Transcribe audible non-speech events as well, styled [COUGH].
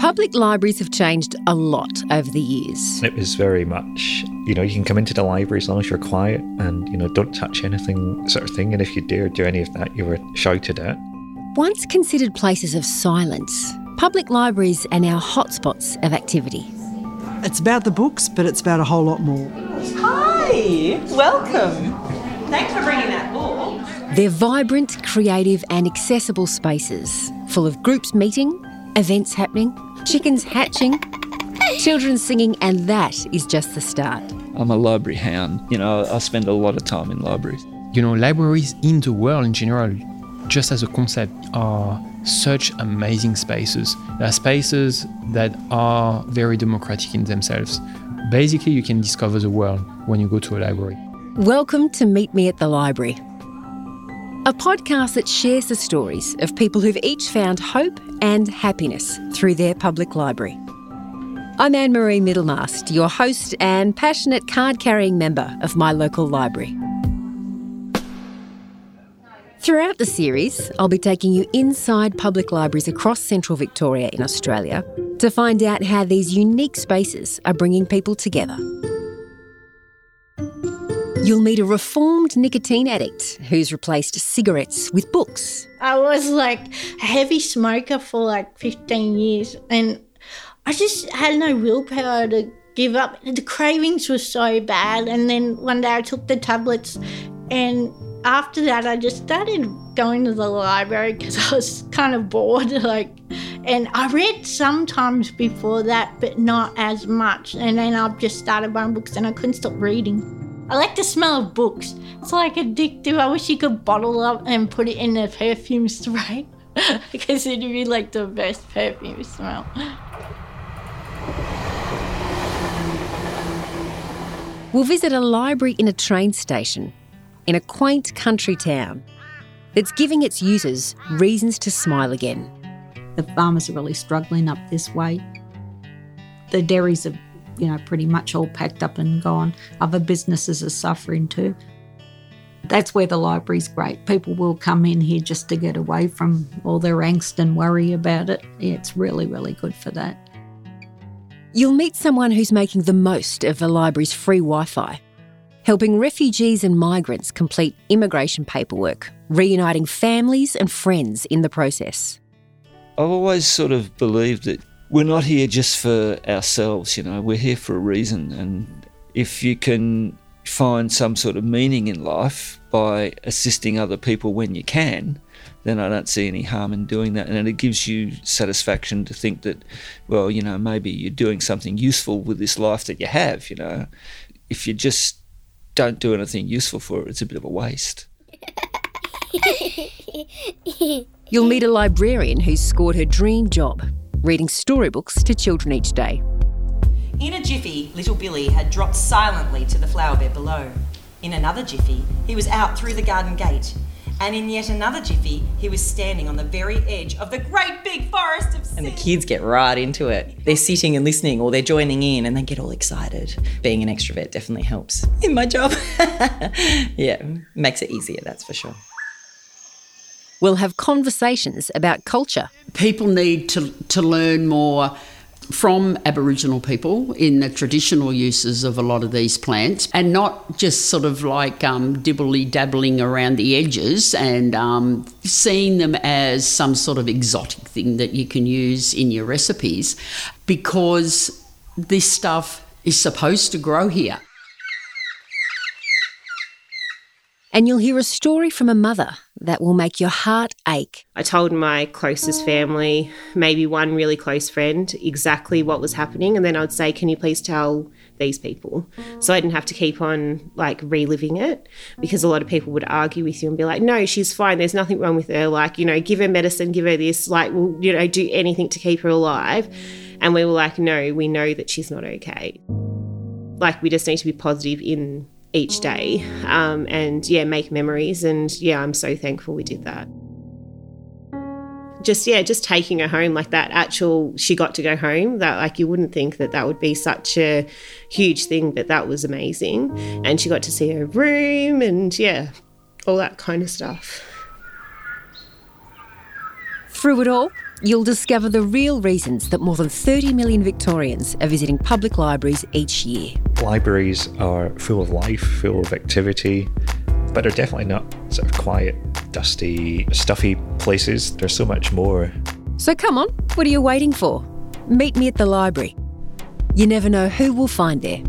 Public libraries have changed a lot over the years. It was very much, you know, you can come into the library as long as you're quiet and, you know, don't touch anything sort of thing. And if you dare do any of that, you were shouted at. Once considered places of silence, public libraries are now hotspots of activity. It's about the books, but it's about a whole lot more. Hi, welcome. Thanks for bringing that book. They're vibrant, creative, and accessible spaces full of groups meeting, events happening, chickens hatching, children singing, and that is just the start. I'm a library hound. You know, I spend a lot of time in libraries. You know, libraries in the world in general, just as a concept, are such amazing spaces. They are spaces that are very democratic in themselves. Basically, you can discover the world when you go to a library. Welcome to Meet Me at the Library, a podcast that shares the stories of people who've each found hope and happiness through their public library. I'm Anne Marie Middlemast, your host and passionate card carrying member of my local library. Throughout the series, I'll be taking you inside public libraries across central Victoria in Australia to find out how these unique spaces are bringing people together. You'll meet a reformed nicotine addict who's replaced cigarettes with books. I was like a heavy smoker for like 15 years and I just had no willpower to give up. The cravings were so bad. And then one day I took the tablets and after that I just started going to the library because I was kind of bored [LAUGHS] like and I read sometimes before that but not as much and then I've just started buying books and I couldn't stop reading. I like the smell of books. It's like addictive. I wish you could bottle up and put it in a perfume spray [LAUGHS] because it'd be like the best perfume smell. We'll visit a library in a train station in a quaint country town that's giving its users reasons to smile again. The farmers are really struggling up this way. The dairies are you know, pretty much all packed up and gone. Other businesses are suffering too. That's where the library's great. People will come in here just to get away from all their angst and worry about it. Yeah, it's really, really good for that. You'll meet someone who's making the most of the library's free Wi Fi, helping refugees and migrants complete immigration paperwork, reuniting families and friends in the process. I've always sort of believed that we're not here just for ourselves, you know, we're here for a reason. And if you can find some sort of meaning in life by assisting other people when you can, then I don't see any harm in doing that. And it gives you satisfaction to think that, well, you know, maybe you're doing something useful with this life that you have, you know. If you just don't do anything useful for it, it's a bit of a waste. You'll meet a librarian who's scored her dream job reading storybooks to children each day. In a jiffy, little Billy had dropped silently to the flower bed below. In another jiffy, he was out through the garden gate. And in yet another jiffy, he was standing on the very edge of the great big forest of And the kids get right into it. They're sitting and listening or they're joining in and they get all excited. Being an extrovert definitely helps in my job. [LAUGHS] yeah, makes it easier, that's for sure. We'll have conversations about culture. People need to, to learn more from Aboriginal people in the traditional uses of a lot of these plants and not just sort of like um, dibbly dabbling around the edges and um, seeing them as some sort of exotic thing that you can use in your recipes because this stuff is supposed to grow here. And you'll hear a story from a mother that will make your heart ache. I told my closest family, maybe one really close friend, exactly what was happening. And then I would say, Can you please tell these people? So I didn't have to keep on like reliving it because a lot of people would argue with you and be like, No, she's fine. There's nothing wrong with her. Like, you know, give her medicine, give her this, like, we'll, you know, do anything to keep her alive. And we were like, No, we know that she's not okay. Like, we just need to be positive in each day um, and yeah make memories and yeah i'm so thankful we did that. Just yeah just taking her home like that actual she got to go home that like you wouldn't think that that would be such a huge thing but that was amazing. And she got to see her room and yeah all that kind of stuff. Through it all you'll discover the real reasons that more than 30 million Victorians are visiting public libraries each year. Libraries are full of life, full of activity, but they're definitely not sort of quiet, dusty, stuffy places. There's so much more. So come on, what are you waiting for? Meet me at the library. You never know who we'll find there.